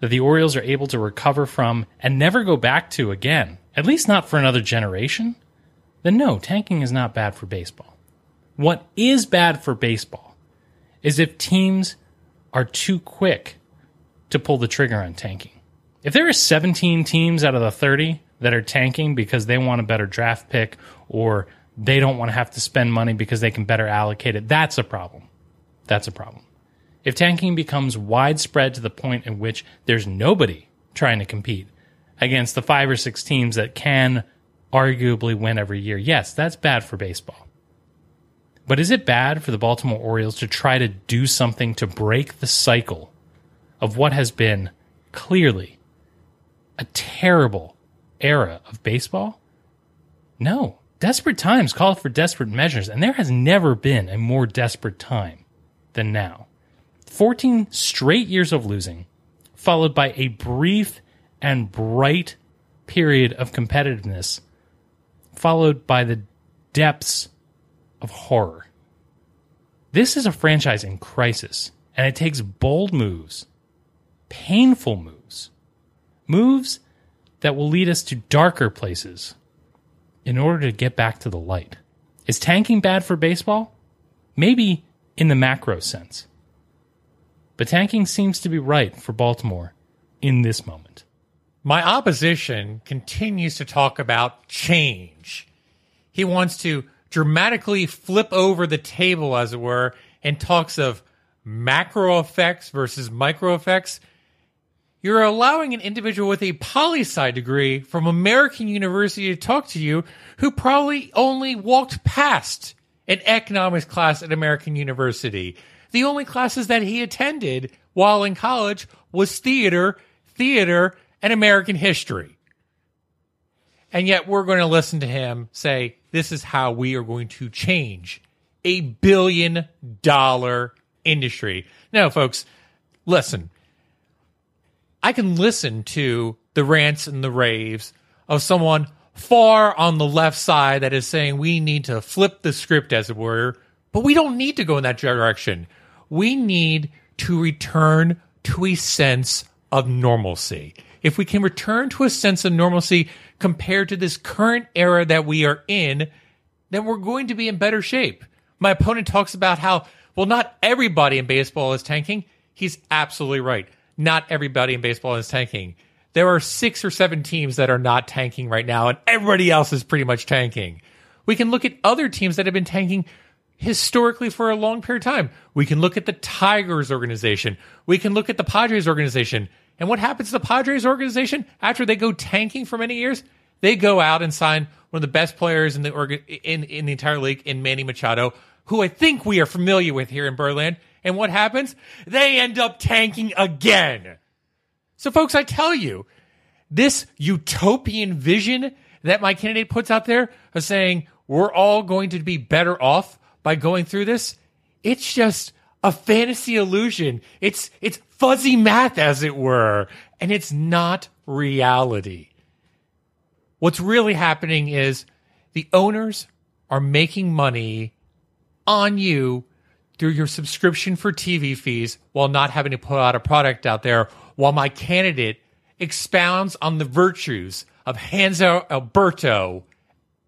[SPEAKER 1] that the Orioles are able to recover from and never go back to again, at least not for another generation, then no, tanking is not bad for baseball. What is bad for baseball is if teams are too quick to pull the trigger on tanking. If there are 17 teams out of the 30 that are tanking because they want a better draft pick or they don't want to have to spend money because they can better allocate it. That's a problem. That's a problem. If tanking becomes widespread to the point in which there's nobody trying to compete against the five or six teams that can arguably win every year, yes, that's bad for baseball. But is it bad for the Baltimore Orioles to try to do something to break the cycle of what has been clearly a terrible era of baseball? No, desperate times call for desperate measures, and there has never been a more desperate time than now. 14 straight years of losing, followed by a brief and bright period of competitiveness, followed by the depths of horror. This is a franchise in crisis, and it takes bold moves, painful moves, moves that will lead us to darker places in order to get back to the light. Is tanking bad for baseball? Maybe in the macro sense. But tanking seems to be right for Baltimore in this moment.
[SPEAKER 2] My opposition continues to talk about change. He wants to dramatically flip over the table, as it were, and talks of macro effects versus micro effects you're allowing an individual with a poli sci degree from American University to talk to you who probably only walked past an economics class at American University. The only classes that he attended while in college was theater, theater, and American history. And yet we're going to listen to him say, this is how we are going to change a billion dollar industry. Now, folks, listen. I can listen to the rants and the raves of someone far on the left side that is saying we need to flip the script, as it were, but we don't need to go in that direction. We need to return to a sense of normalcy. If we can return to a sense of normalcy compared to this current era that we are in, then we're going to be in better shape. My opponent talks about how, well, not everybody in baseball is tanking. He's absolutely right. Not everybody in baseball is tanking. There are six or seven teams that are not tanking right now, and everybody else is pretty much tanking. We can look at other teams that have been tanking historically for a long period of time. We can look at the Tigers organization. We can look at the Padres organization. And what happens to the Padres organization after they go tanking for many years? They go out and sign one of the best players in the in in the entire league in Manny Machado, who I think we are familiar with here in Birdland. And what happens? They end up tanking again. So, folks, I tell you, this utopian vision that my candidate puts out there of saying we're all going to be better off by going through this, it's just a fantasy illusion. It's it's fuzzy math, as it were, and it's not reality. What's really happening is the owners are making money on you through your subscription for TV fees while not having to put out a product out there while my candidate expounds on the virtues of Hanser Alberto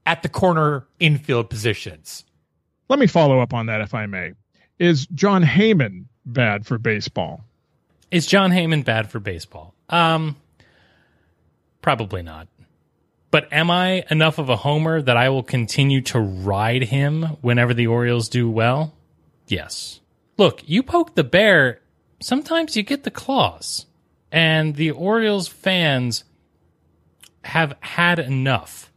[SPEAKER 2] at the corner infield positions.
[SPEAKER 3] Let me follow up on that, if I may. Is Jon Heyman bad for baseball?
[SPEAKER 1] Is Jon Heyman bad for baseball? Um, probably not. But am I enough of a homer that I will continue to ride him whenever the Orioles do well? Yes. Look, you poke the bear, sometimes you get the claws. And the Orioles fans have had enough.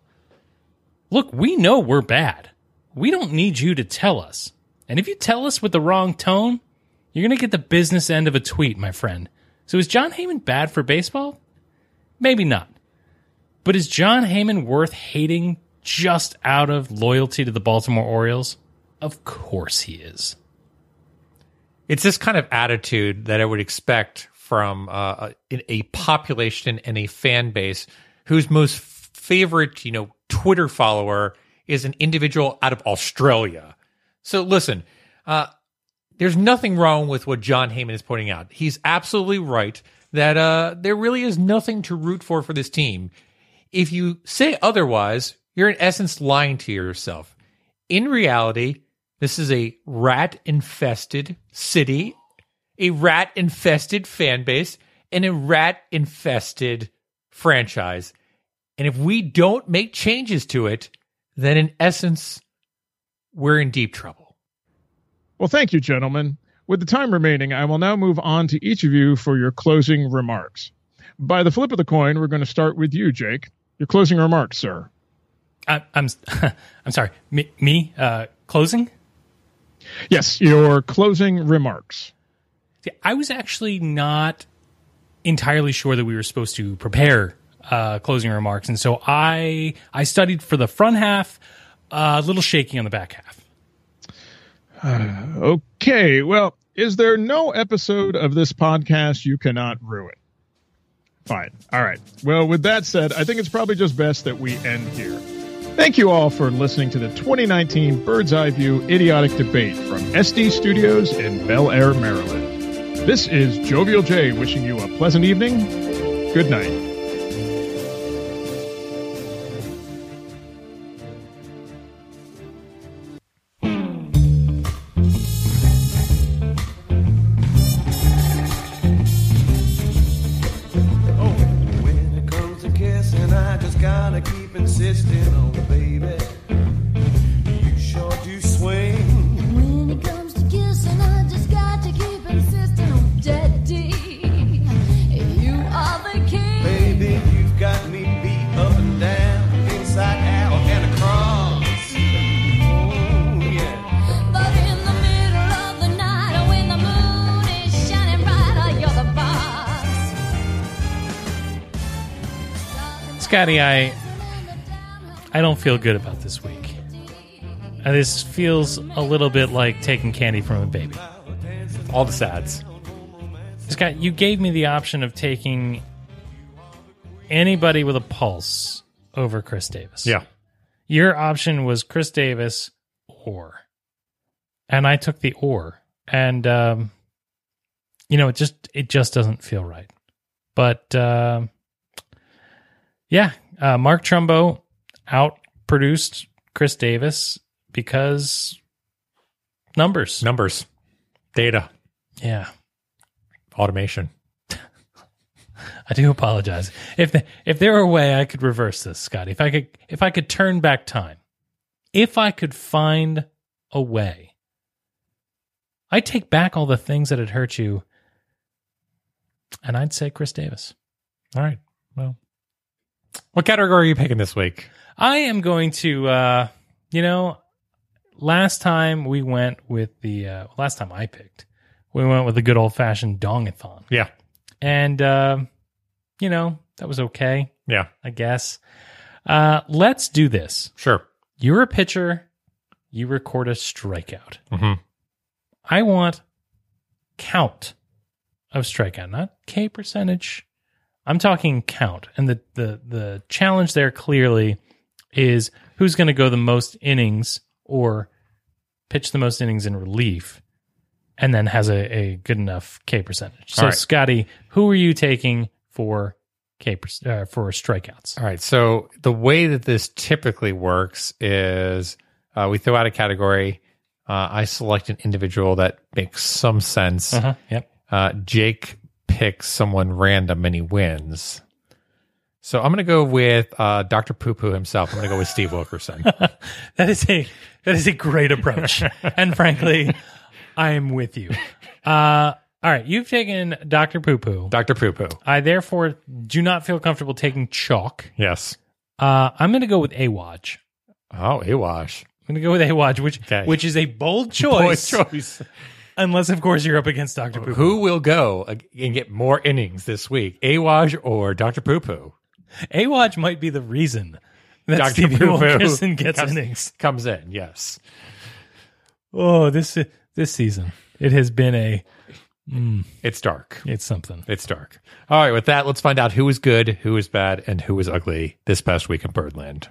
[SPEAKER 1] Look, we know we're bad. We don't need you to tell us. And if you tell us with the wrong tone, you're going to get the business end of a tweet, my friend. So is Jon Heyman bad for baseball? Maybe not. But is Jon Heyman worth hating just out of loyalty to the Baltimore Orioles? Of course he is.
[SPEAKER 2] It's this kind of attitude that I would expect from uh, a, population and a fan base whose most favorite, you know, Twitter follower is an individual out of Australia. So listen, uh, there's nothing wrong with what Jon Heyman is pointing out. He's absolutely right that uh, there really is nothing to root for for this team. If you say otherwise, you're in essence lying to yourself. In reality, this is a rat infested city, a rat infested fan base, and a rat infested franchise. And if we don't make changes to it, then in essence, we're in deep trouble.
[SPEAKER 3] Well, thank you, gentlemen. With the time remaining, I will now move on to each of you for your closing remarks. By the flip of the coin, we're going to start with you, Jake. Your closing remarks, sir.
[SPEAKER 1] I, I'm I'm sorry. Me, me uh, closing.
[SPEAKER 3] Yes, your closing remarks.
[SPEAKER 1] See, I was actually not entirely sure that we were supposed to prepare uh, closing remarks, and so I I studied for the front half, uh, a little shaky on the back half.
[SPEAKER 3] Uh, okay, well, is there no episode of this podcast you cannot ruin? Fine. All right. Well, with that said, I think it's probably just best that we end here. Thank you all for listening to the 2019 Bird's Eye View Idiotic Debate from SD Studios in Bel Air, Maryland. This is Jovial J wishing you a pleasant evening. Good night.
[SPEAKER 1] Scotty, I I don't feel good about this week. Uh, this feels a little bit like taking candy from a baby.
[SPEAKER 2] All the sads.
[SPEAKER 1] Scott, you gave me the option of taking anybody with a pulse over Chris Davis.
[SPEAKER 2] Yeah.
[SPEAKER 1] Your option was Chris Davis or. And I took the or. And um you know, it just it just doesn't feel right. But uh, yeah, uh, Mark Trumbo outproduced Chris Davis because numbers.
[SPEAKER 2] Numbers, data,
[SPEAKER 1] Yeah.
[SPEAKER 2] automation.
[SPEAKER 1] I do apologize. If the, if there were a way I could reverse this, Scotty, if I could if I could turn back time, if I could find a way, I'd take back all the things that had hurt you, and I'd say Chris Davis.
[SPEAKER 2] All right. Well, what category are you picking this week?
[SPEAKER 1] I am going to, uh, you know, last time we went with the uh, last time I picked, we went with the good old fashioned dongathon,
[SPEAKER 2] Yeah.
[SPEAKER 1] and uh, you know that was okay,
[SPEAKER 2] Yeah.
[SPEAKER 1] I guess. Uh, let's do this.
[SPEAKER 2] Sure.
[SPEAKER 1] You're a pitcher. You record a strikeout.
[SPEAKER 2] hmm
[SPEAKER 1] I want count of strikeout, not K percentage. I'm talking count. And the the the challenge there clearly is who's going to go the most innings or pitch the most innings in relief and then has a, a good enough K percentage. So
[SPEAKER 2] right.
[SPEAKER 1] Scotty, who are you taking for K per- uh, for strikeouts?
[SPEAKER 2] All right. So the way that this typically works is uh, we throw out a category. Uh, I select an individual that makes some sense.
[SPEAKER 1] Uh-huh. Yep.
[SPEAKER 2] Uh, Jake picks someone random and he wins. So I'm going to go with uh, Dr. Poo Poo himself. I'm going to go with Steve Wilkerson.
[SPEAKER 1] That is a that is a great approach, and frankly, I am with you. Uh, all right, you've taken Doctor Poo Poo.
[SPEAKER 2] Dr. Poo Poo.
[SPEAKER 1] I therefore do not feel comfortable taking chalk.
[SPEAKER 2] Yes.
[SPEAKER 1] Uh, I'm going to go with Awaj.
[SPEAKER 2] Oh, Awash.
[SPEAKER 1] I'm going to go with Awaj, which
[SPEAKER 2] Okay.
[SPEAKER 1] which is a bold choice,
[SPEAKER 2] choice.
[SPEAKER 1] Unless of course you're up against Doctor Poo.
[SPEAKER 2] Who will go and get more innings this week, Awaj or Dr. Poo Poo?
[SPEAKER 1] Awaj might be the reason that
[SPEAKER 2] Dr.
[SPEAKER 1] Stevie
[SPEAKER 2] Poo Poo
[SPEAKER 1] Wilkerson gets
[SPEAKER 2] comes-
[SPEAKER 1] innings.
[SPEAKER 2] Comes in, yes.
[SPEAKER 1] Oh, this this season it has been a mm,
[SPEAKER 2] It's dark.
[SPEAKER 1] it's something.
[SPEAKER 2] It's dark. All right, with that, let's find out who is good, who is bad, and who is ugly this past week in Birdland.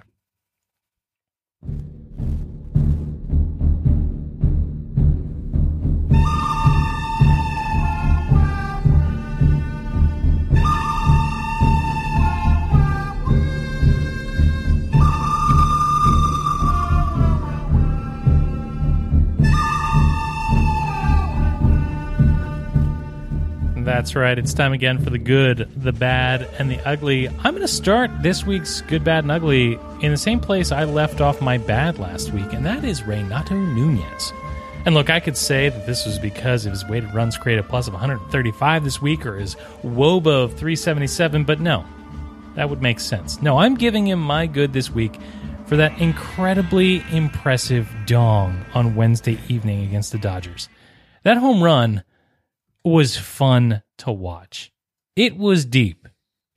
[SPEAKER 1] That's right. It's time again for the good, the bad, and the ugly. I'm going to start this week's good, bad, and ugly in the same place I left off my bad last week, and that is Renato Nunez. And look, I could say that this was because of his weighted runs created plus of 135 this week or his WOBA of 377, but no, that would make sense. No, I'm giving him my good this week for that incredibly impressive dong on Wednesday evening against the Dodgers. That home run was fun to watch. It was deep.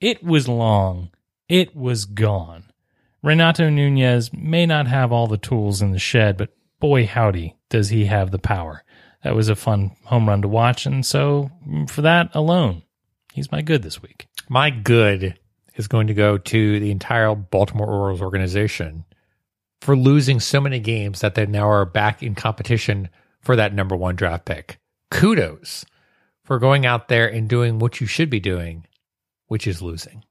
[SPEAKER 1] It was long. It was gone. Renato Nunez may not have all the tools in the shed, but boy, howdy, does he have the power. That was a fun home run to watch. And so, mm, for that alone, he's my good this week.
[SPEAKER 2] My good is going to go to the entire Baltimore Orioles organization for losing so many games that they now are back in competition for that number one draft pick. Kudos for going out there and doing what you should be doing, which is losing.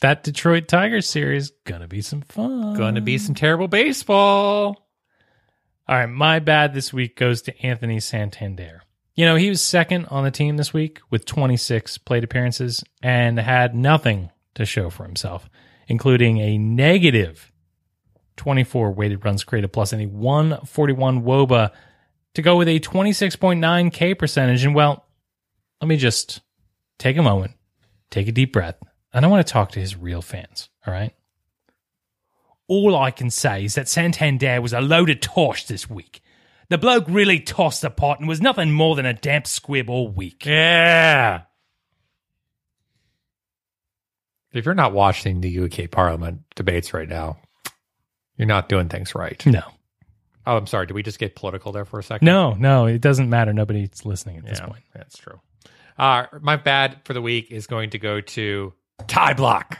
[SPEAKER 1] That Detroit Tigers series, gonna be some fun.
[SPEAKER 2] Going to be some terrible baseball.
[SPEAKER 1] All right, my bad this week goes to Anthony Santander. You know, he was second on the team this week with 26 plate appearances and had nothing to show for himself, including a negative 24 weighted runs created plus and a 141 WOBA to go with a 26.9 K percentage. And well, let me just take a moment, take a deep breath, and I want to talk to his real fans. All right. All I can say is that Santander was a loaded tosh this week. The bloke really tossed the pot and was nothing more than a damp squib all week.
[SPEAKER 2] Yeah. If you're not watching the UK Parliament debates right now, You're not doing things right.
[SPEAKER 1] No,
[SPEAKER 2] Oh, I'm sorry. Did we just get political there for a second?
[SPEAKER 1] no, no. It doesn't matter. Nobody's listening at this point.
[SPEAKER 2] that's true. Uh, my bad for the week is going to go to Ty Blach.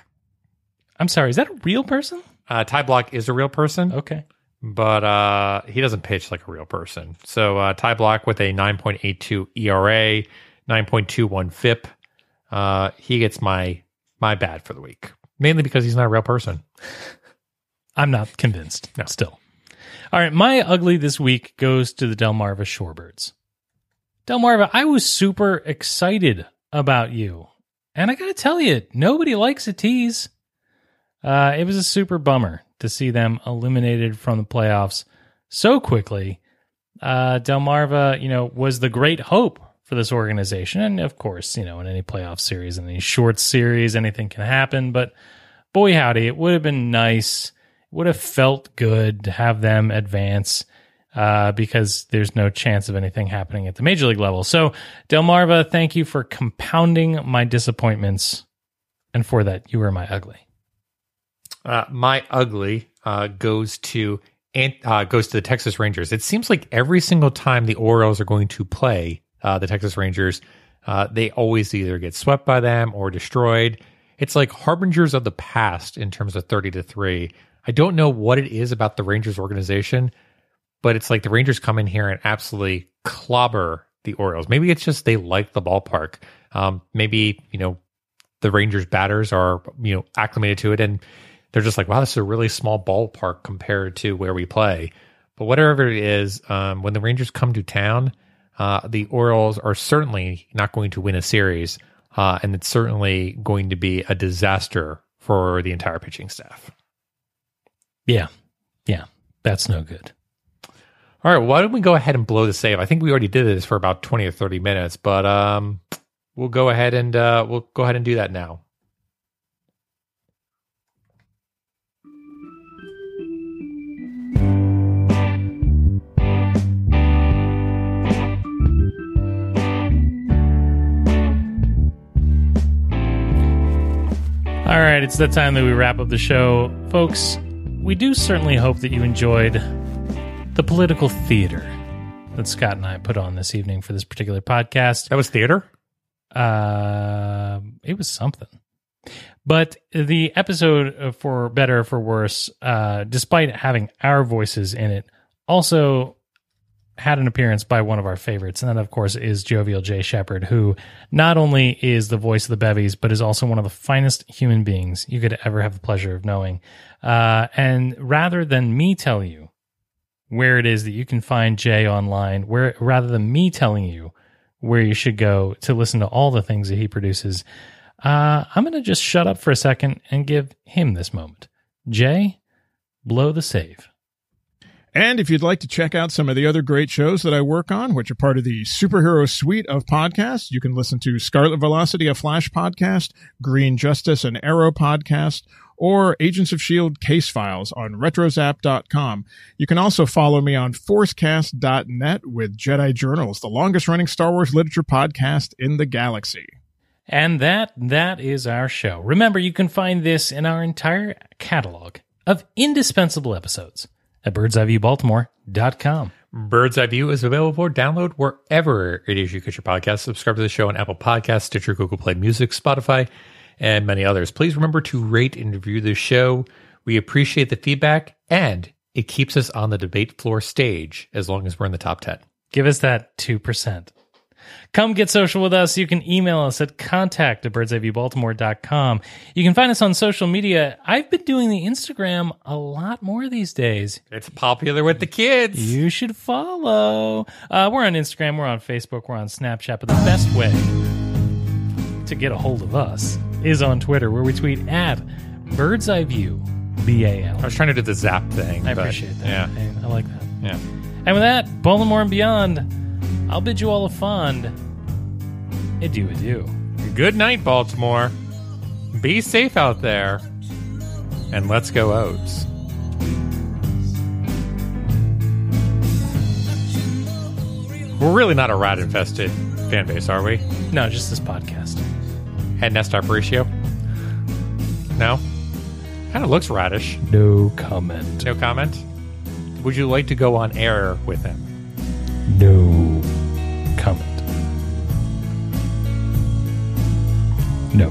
[SPEAKER 1] I'm sorry. Is that a real person?
[SPEAKER 2] Uh, Ty Blach is a real person,
[SPEAKER 1] Okay.
[SPEAKER 2] but uh, he doesn't pitch like a real person. So uh, Ty Blach with a 9.82 ERA, 9.21 FIP. Uh, he gets my my bad for the week, mainly because he's not a real person.
[SPEAKER 1] I'm not convinced. Still. All right. My ugly this week goes to the Delmarva Shorebirds. Delmarva, I was super excited about you. And I got to tell you, nobody likes a tease. Uh, it was a super bummer to see them eliminated from the playoffs so quickly. Uh, Delmarva, you know, was the great hope for this organization. And of course, you know, in any playoff series, in any short series, anything can happen. But boy, howdy, it would have been nice. It would have felt good to have them advance uh, because there's no chance of anything happening at the major league level. So, Delmarva, thank you for compounding my disappointments. And for that, you were my ugly.
[SPEAKER 2] Uh, my ugly uh, goes to uh, goes to the Texas Rangers. It seems like every single time the Orioles are going to play uh, the Texas Rangers, uh, they always either get swept by them or destroyed. It's like harbingers of the past in terms of thirty to three. I don't know what it is about the Rangers organization, but it's like the Rangers come in here and absolutely clobber the Orioles. Maybe it's just they like the ballpark. Um, maybe you know the Rangers batters are you know acclimated to it and they're just like, wow, this is a really small ballpark compared to where we play. But whatever it is, um, when the Rangers come to town, uh, the Orioles are certainly not going to win a series, uh, and it's certainly going to be a disaster for the entire pitching staff.
[SPEAKER 1] Yeah. Yeah. That's no good.
[SPEAKER 2] All right, why don't we go ahead and blow the save? I think we already did this for about twenty or thirty minutes, but um, we'll go ahead and uh, we'll go ahead and do that now.
[SPEAKER 1] All right, it's that time that we wrap up the show. Folks, we do certainly hope that you enjoyed the political theater that Scott and I put on this evening for this particular podcast.
[SPEAKER 2] That was theater.
[SPEAKER 1] Uh, it was something. But the episode for better or for worse, uh, despite having our voices in it, also had an appearance by one of our favorites, and that, of course, is Jovial J. Shepard, who not only is the voice of the Bevies, but is also one of the finest human beings you could ever have the pleasure of knowing. Uh, and rather than me tell you where it is that you can find Jay online, where rather than me telling you where you should go to listen to all the things that he produces, uh, I'm going to just shut up for a second and give him this moment. Jay, blow the save.
[SPEAKER 3] And if you'd like to check out some of the other great shows that I work on, which are part of the superhero suite of podcasts, you can listen to Scarlet Velocity, a Flash podcast, Green Justice, an Arrow podcast, or Agents of S.H.I.E.L.D. case files on retrozap.com. You can also follow me on forcecast.net with Jedi Journals, the longest running Star Wars literature podcast in the galaxy.
[SPEAKER 1] And that that is our show. Remember, you can find this in our entire catalog of indispensable episodes at birdseyeviewbaltimore.com.
[SPEAKER 2] Bird's Eye View is available for download wherever it is you get your podcast. Subscribe to the show on Apple Podcasts, Stitcher, Google Play Music, Spotify, and many others. Please remember to rate and review the show. We appreciate the feedback, and it keeps us on the debate floor stage as long as we're in the top 10.
[SPEAKER 1] Give us that 2%. Come get social with us. You can email us at contact at birdseyeviewbaltimore.com. You can find us on social media. I've been doing the Instagram a lot more these days.
[SPEAKER 2] It's popular with the kids.
[SPEAKER 1] You should follow. Uh, we're on Instagram, we're on Facebook, we're on Snapchat, but the best way to get a hold of us is on Twitter, where we tweet at Bird's Eye View, B A L.
[SPEAKER 2] I was trying to do the zap thing.
[SPEAKER 1] I
[SPEAKER 2] but-
[SPEAKER 1] appreciate that.
[SPEAKER 2] Yeah.
[SPEAKER 1] I, I like that.
[SPEAKER 2] Yeah.
[SPEAKER 1] And with that, Baltimore and beyond, I'll bid you all a fond adieu, adieu.
[SPEAKER 2] Good night, Baltimore. Be safe out there. And let's go, O's. We're really not a rat infested fan base, are we?
[SPEAKER 1] No, just this podcast.
[SPEAKER 2] Head nest up ratio? No? Kind of looks radish.
[SPEAKER 1] No comment.
[SPEAKER 2] No comment. Would you like to go on air with him?
[SPEAKER 1] No comment. No